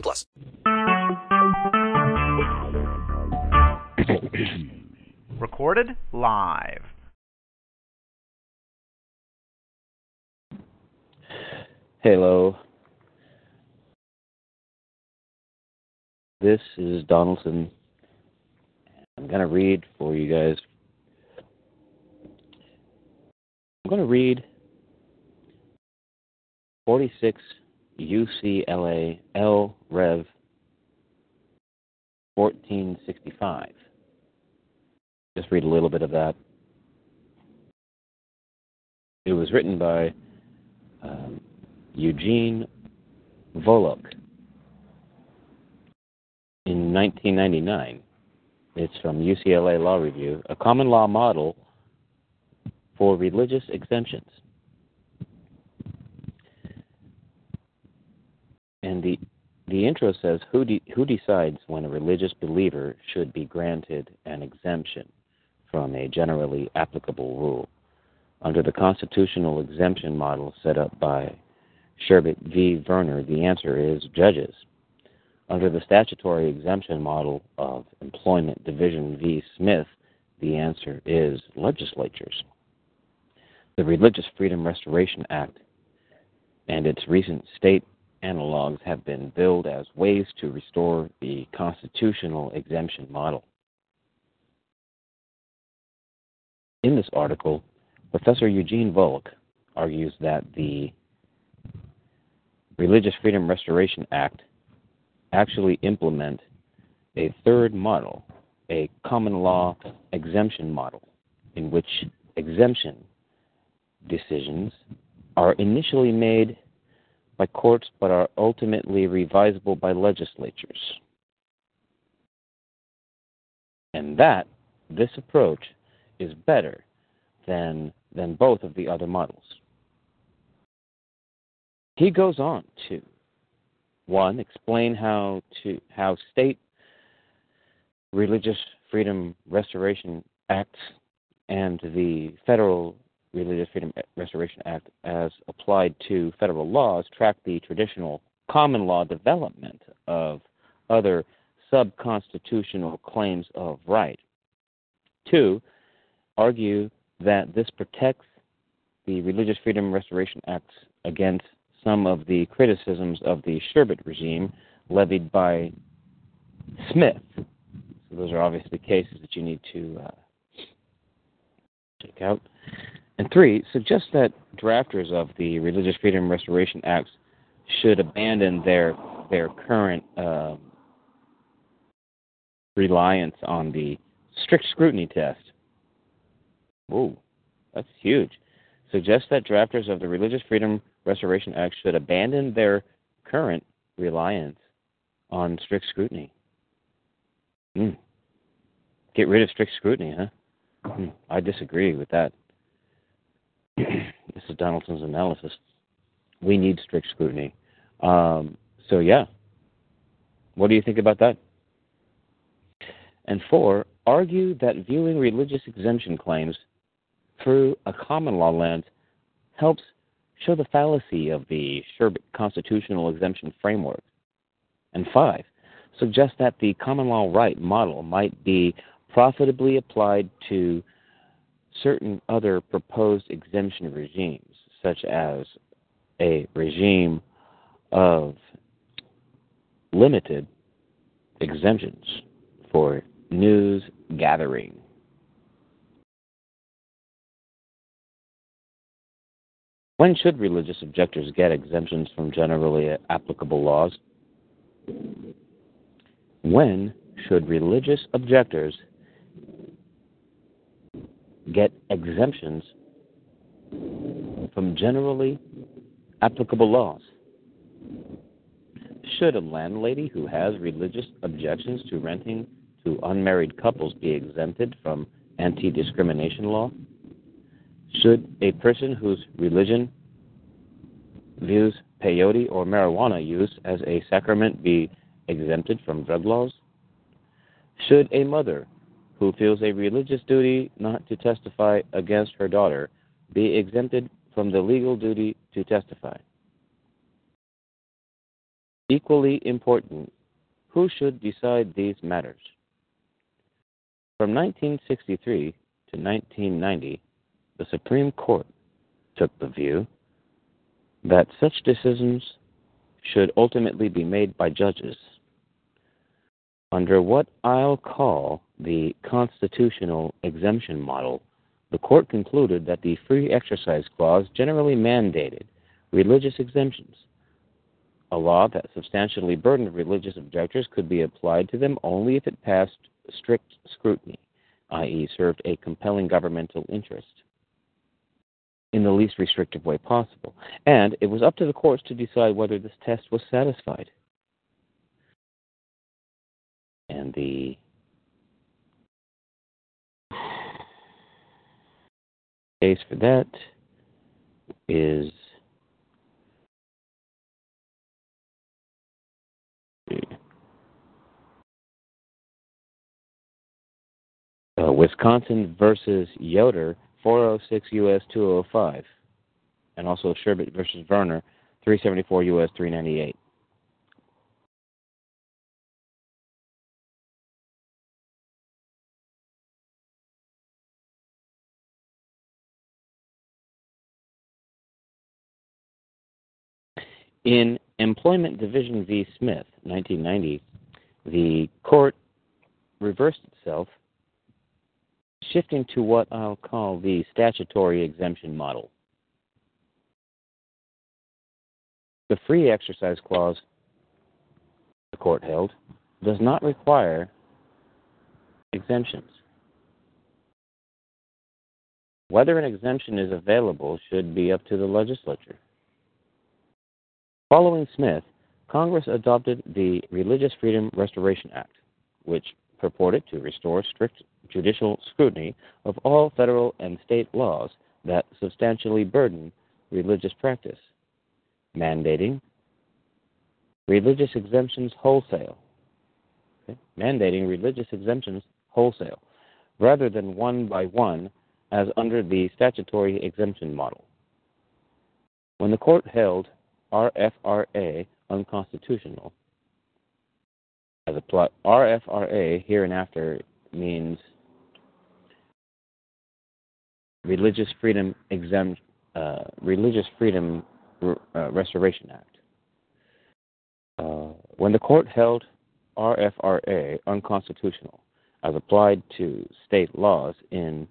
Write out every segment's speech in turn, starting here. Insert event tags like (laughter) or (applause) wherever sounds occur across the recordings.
plus. Recorded live. Hello. This is Donaldson. I'm going to read for you guys. I'm going to read 46 UCLA L Rev 1465. Just read a little bit of that. It was written by um, Eugene Volokh in 1999. It's from UCLA Law Review, a common law model for religious exemptions. And the the intro says who de- who decides when a religious believer should be granted an exemption from a generally applicable rule under the constitutional exemption model set up by Sherbert v. Verner the answer is judges under the statutory exemption model of Employment Division v. Smith the answer is legislatures the Religious Freedom Restoration Act and its recent state analogs have been billed as ways to restore the constitutional exemption model. In this article, Professor Eugene Volokh argues that the Religious Freedom Restoration Act actually implement a third model, a common law exemption model, in which exemption decisions are initially made by courts but are ultimately revisable by legislatures. And that, this approach, is better than, than both of the other models. He goes on to one, explain how to how state religious freedom restoration acts and the federal Religious Freedom Restoration Act, as applied to federal laws, track the traditional common law development of other subconstitutional claims of right. Two, argue that this protects the Religious Freedom Restoration Act against some of the criticisms of the Sherbert regime levied by Smith. So those are obviously cases that you need to uh, check out. And three, suggest that drafters of the Religious Freedom Restoration Acts should abandon their their current uh, reliance on the strict scrutiny test. Whoa, that's huge. Suggest that drafters of the Religious Freedom Restoration Act should abandon their current reliance on strict scrutiny. Mm. Get rid of strict scrutiny, huh? Mm. I disagree with that. (clears throat) this is Donaldson's analysis. We need strict scrutiny. Um, so, yeah. What do you think about that? And four, argue that viewing religious exemption claims through a common law lens helps show the fallacy of the Sherbert constitutional exemption framework. And five, suggest that the common law right model might be profitably applied to certain other proposed exemption regimes, such as a regime of limited exemptions for news gathering. When should religious objectors get exemptions from generally applicable laws? When should religious objectors get exemptions from generally applicable laws. should a landlady who has religious objections to renting to unmarried couples be exempted from anti discrimination law? Should a person whose religion views peyote or marijuana use as a sacrament be exempted from drug laws? Should a mother who feels a religious duty not to testify against her daughter be exempted from the legal duty to testify? Equally important, who should decide these matters? From 1963 to 1990, the Supreme Court took the view that such decisions should ultimately be made by judges under what I'll call the constitutional exemption model. The court concluded that the Free Exercise Clause generally mandated religious exemptions. A law that substantially burdened religious objectors could be applied to them only if it passed strict scrutiny, i.e., served a compelling governmental interest in the least restrictive way possible. And it was up to the courts to decide whether this test was satisfied. And the case for that is uh, Wisconsin versus Yoder, 406 U.S. 205, and also Sherbert versus Verner, 374 U.S. 398. In Employment Division v. Smith, 1990, the court reversed itself, shifting to what I'll call the statutory exemption model. The Free Exercise Clause, the court held, does not require exemptions. Whether an exemption is available should be up to the legislature. Following Smith, Congress adopted the Religious Freedom Restoration Act, which purported to restore strict judicial scrutiny of all federal and state laws that substantially burden religious practice, mandating religious exemptions wholesale. Okay? Mandating religious exemptions wholesale, rather than one by one as under the statutory exemption model. When the court held RFRA unconstitutional. As a RFRA hereinafter means Religious Freedom Exempt, uh, Religious Freedom uh, Restoration Act. Uh, when the court held RFRA unconstitutional as applied to state laws in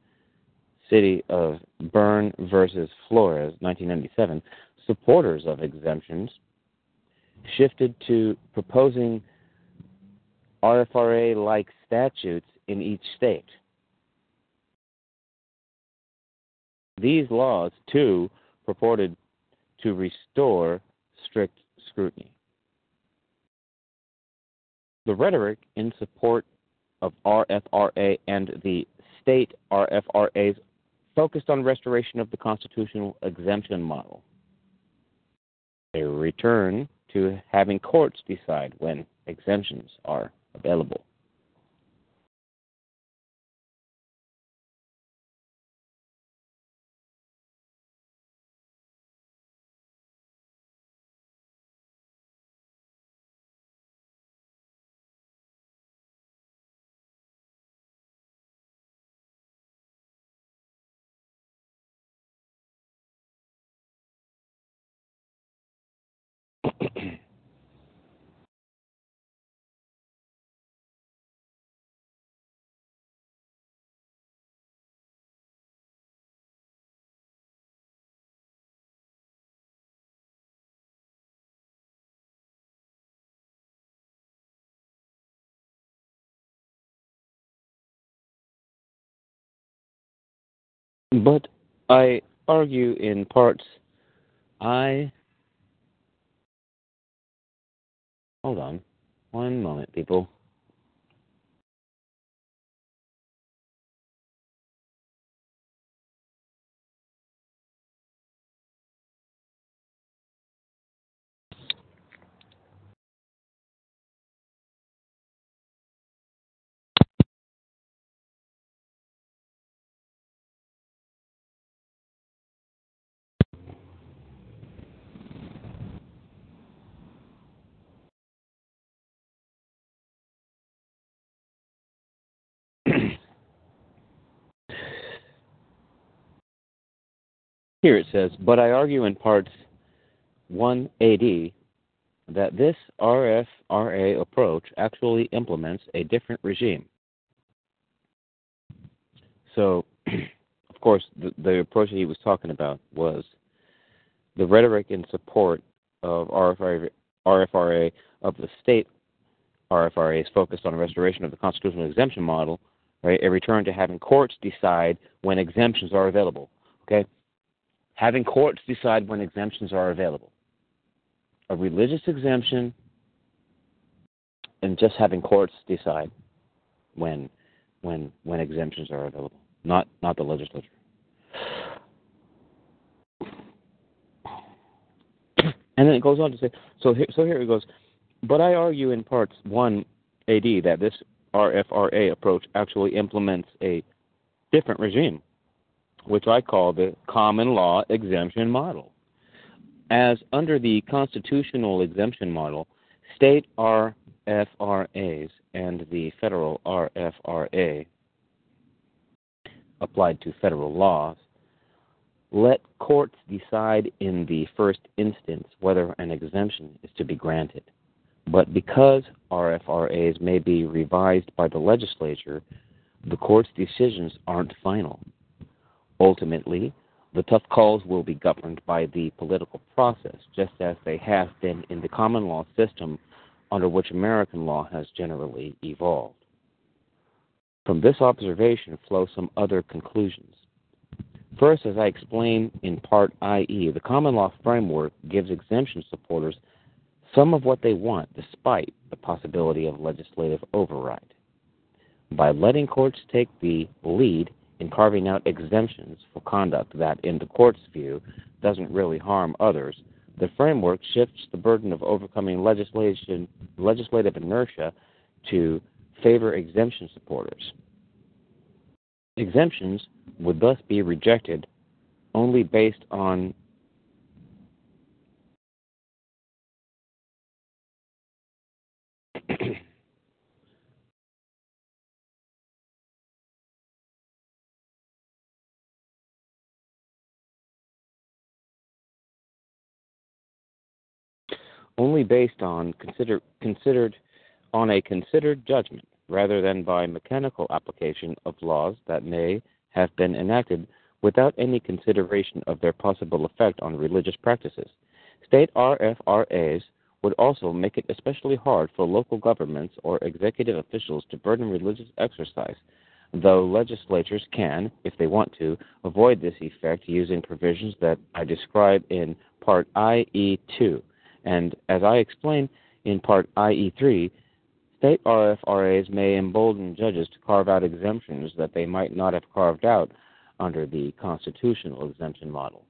City of Boerne versus Flores, 1997, supporters of exemptions shifted to proposing RFRA like statutes in each state. These laws, too, purported to restore strict scrutiny. The rhetoric in support of RFRA and the state RFRAs focused on restoration of the constitutional exemption model a return to having courts decide when exemptions are available. But I argue in parts I Hold on. One moment, people. Here it says, but I argue in parts 1AD that this RFRA approach actually implements a different regime. So, (clears throat) of course, the, the approach that he was talking about was the rhetoric in support of RFRA, RFRA of the state RFRA is focused on restoration of the constitutional exemption model, right? A return to having courts decide when exemptions are available. Okay? Having courts decide when exemptions are available. A religious exemption and just having courts decide when when when exemptions are available, not not the legislature. And then it goes on to say, so here, so here it goes. But I argue in parts 1 AD that this RFRA approach actually implements a different regime which I call the common law exemption model. As under the constitutional exemption model, state RFRAs and the federal RFRA applied to federal laws let courts decide in the first instance whether an exemption is to be granted. But because RFRAs may be revised by the legislature, the court's decisions aren't final. Ultimately, the tough calls will be governed by the political process, just as they have been in the common law system under which American law has generally evolved. From this observation flow some other conclusions. First, as I explained in Part IE, the common law framework gives exemption supporters some of what they want despite the possibility of legislative override. By letting courts take the lead in carving out exemptions for conduct that, in the court's view, doesn't really harm others, the framework shifts the burden of overcoming legislation, legislative inertia to favor exemption supporters. Exemptions would thus be rejected only based on only based on consider, considered on a considered judgment rather than by mechanical application of laws that may have been enacted without any consideration of their possible effect on religious practices. State RFRAs would also make it especially hard for local governments or executive officials to burden religious exercise, though legislatures can, if they want to, avoid this effect using provisions that I describe in Part IE2 and as I explained in Part IE3, state RFRAs may embolden judges to carve out exemptions that they might not have carved out under the constitutional exemption model.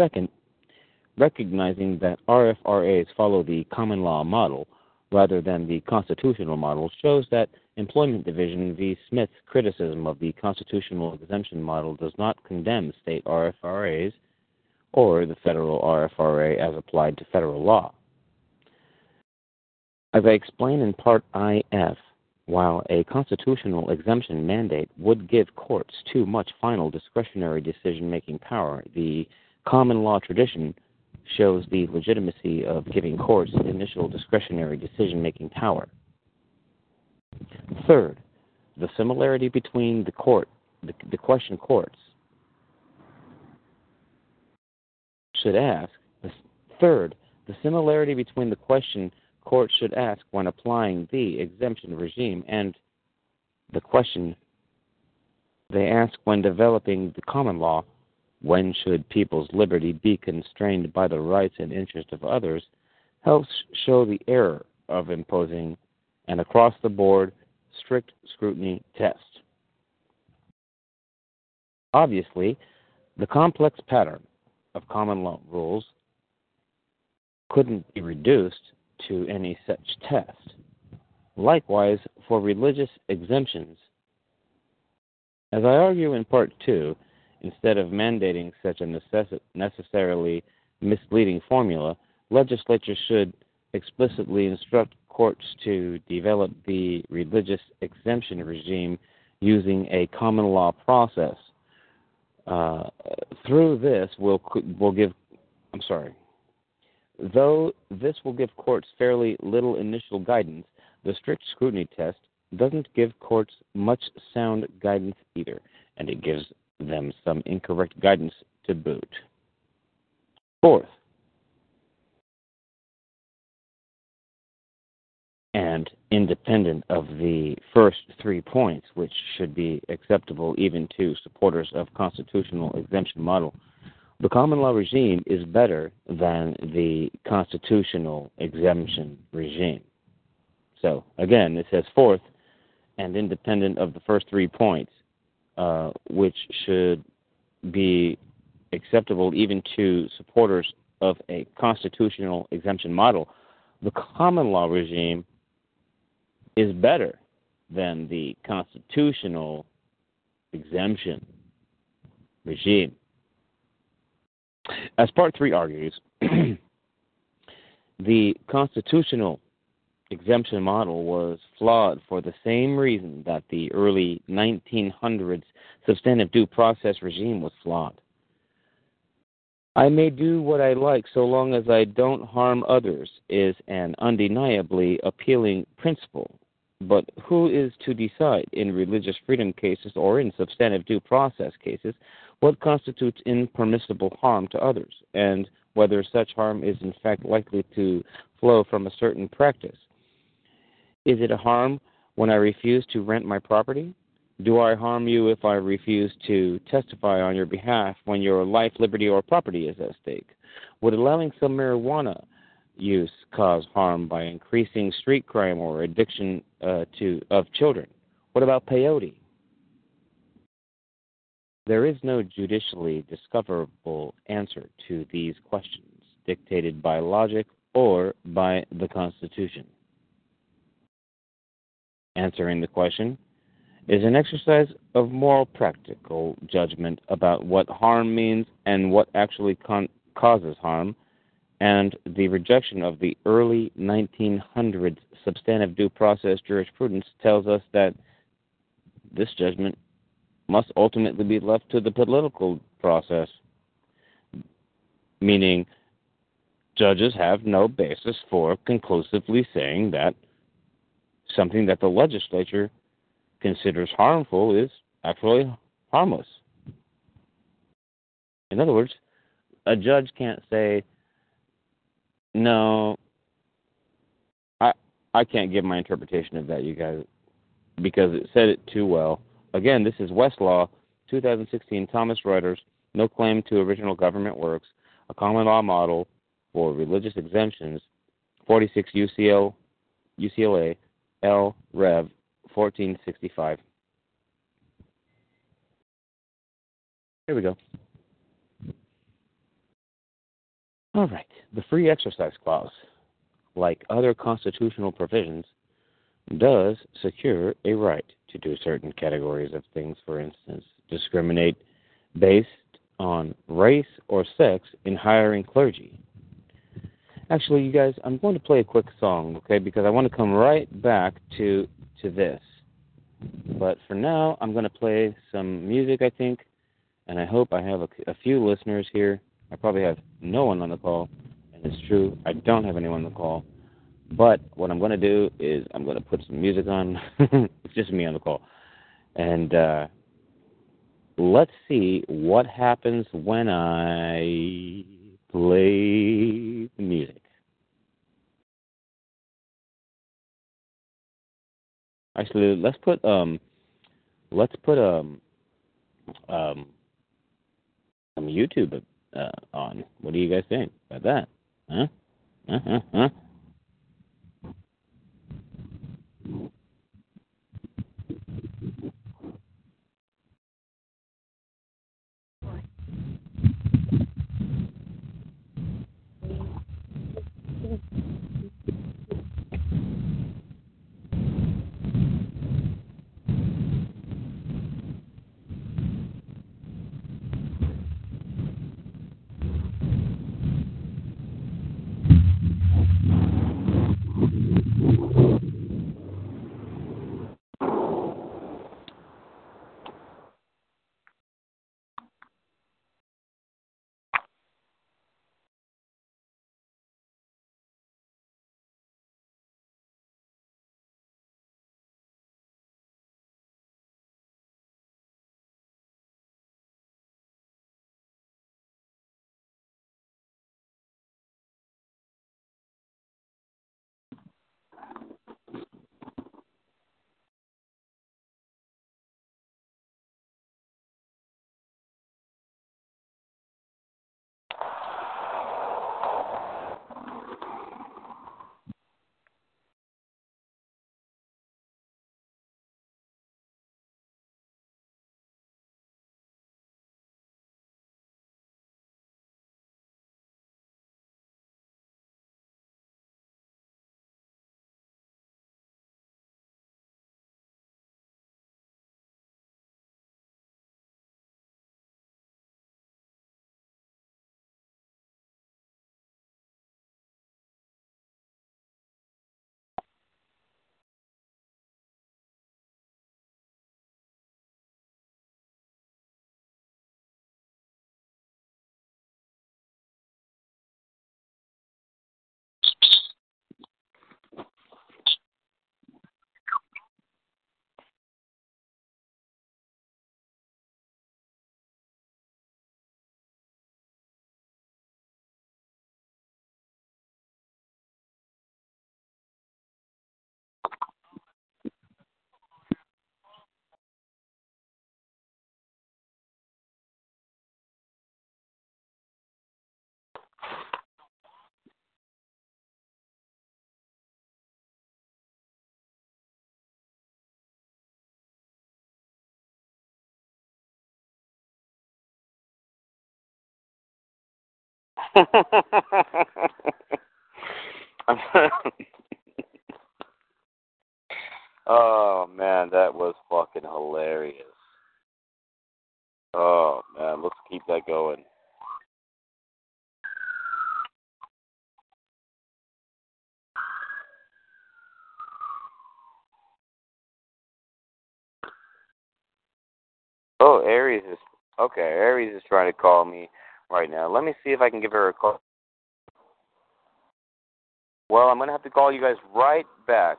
Second, recognizing that RFRAs follow the common law model rather than the constitutional model shows that Employment Division v. Smith's criticism of the constitutional exemption model does not condemn state RFRAs or the federal RFRA as applied to federal law. As I explain in Part IF, while a constitutional exemption mandate would give courts too much final discretionary decision making power, the common law tradition shows the legitimacy of giving courts initial discretionary decision making power. Third, the similarity between the court, the, the question courts, should ask. Third, the similarity between the question courts should ask when applying the exemption regime and the question they ask when developing the common law when should people's liberty be constrained by the rights and interests of others helps show the error of imposing an across the board strict scrutiny test. Obviously, the complex pattern of common law rules couldn't be reduced to any such test. Likewise, for religious exemptions, as I argue in Part 2, instead of mandating such a necess- necessarily misleading formula, legislatures should explicitly instruct courts to develop the religious exemption regime using a common law process. Uh, through this, will will give. I'm sorry. Though this will give courts fairly little initial guidance, the strict scrutiny test doesn't give courts much sound guidance either, and it gives them some incorrect guidance to boot. Fourth, and independent of the first three points, which should be acceptable even to supporters of constitutional exemption model, the common law regime is better than the constitutional exemption regime. So again, it says fourth, and independent of the first three points, uh, which should be acceptable even to supporters of a constitutional exemption model, the common law regime is better than the constitutional exemption regime. As Part 3 argues, (clears throat) the constitutional exemption model was flawed for the same reason that the early 1900s substantive due process regime was flawed. I may do what I like so long as I don't harm others is an undeniably appealing principle. But who is to decide in religious freedom cases or in substantive due process cases what constitutes impermissible harm to others and whether such harm is in fact likely to flow from a certain practice? Is it a harm when I refuse to rent my property? Do I harm you if I refuse to testify on your behalf when your life, liberty, or property is at stake? Would allowing some marijuana use cause harm by increasing street crime or addiction uh, to of children? What about peyote? There is no judicially discoverable answer to these questions, dictated by logic or by the Constitution answering the question is an exercise of moral practical judgment about what harm means and what actually con- causes harm, and the rejection of the early 1900s substantive due process jurisprudence tells us that this judgment must ultimately be left to the political process, meaning judges have no basis for conclusively saying that something that the legislature considers harmful is actually harmless. In other words, a judge can't say, no, I I can't give my interpretation of that, you guys, because it said it too well. Again, this is Westlaw, 2016, Thomas Reuters, no claim to original government works, a common law model for religious exemptions, 46 UCL, UCLA, L. Rev. 1465. Here we go. All right. The Free Exercise Clause, like other constitutional provisions, does secure a right to do certain categories of things, for instance, discriminate based on race or sex in hiring clergy, Actually, you guys, I'm going to play a quick song, okay? Because I want to come right back to to this. But for now, I'm going to play some music, I think, and I hope I have a, a few listeners here. I probably have no one on the call, and it's true, I don't have anyone on the call. But what I'm going to do is I'm going to put some music on. (laughs) it's just me on the call, and uh, let's see what happens when I play the music. Actually, let's put um, let's put um, um, some YouTube uh, on. What do you guys think about that? Huh? Uh-huh. (laughs) oh man, that was fucking hilarious. Oh man, let's keep that going. Oh, Aries is okay. Aries is trying to call me right now. Let me see if I can give her a call. Well, I'm gonna have to call you guys right back.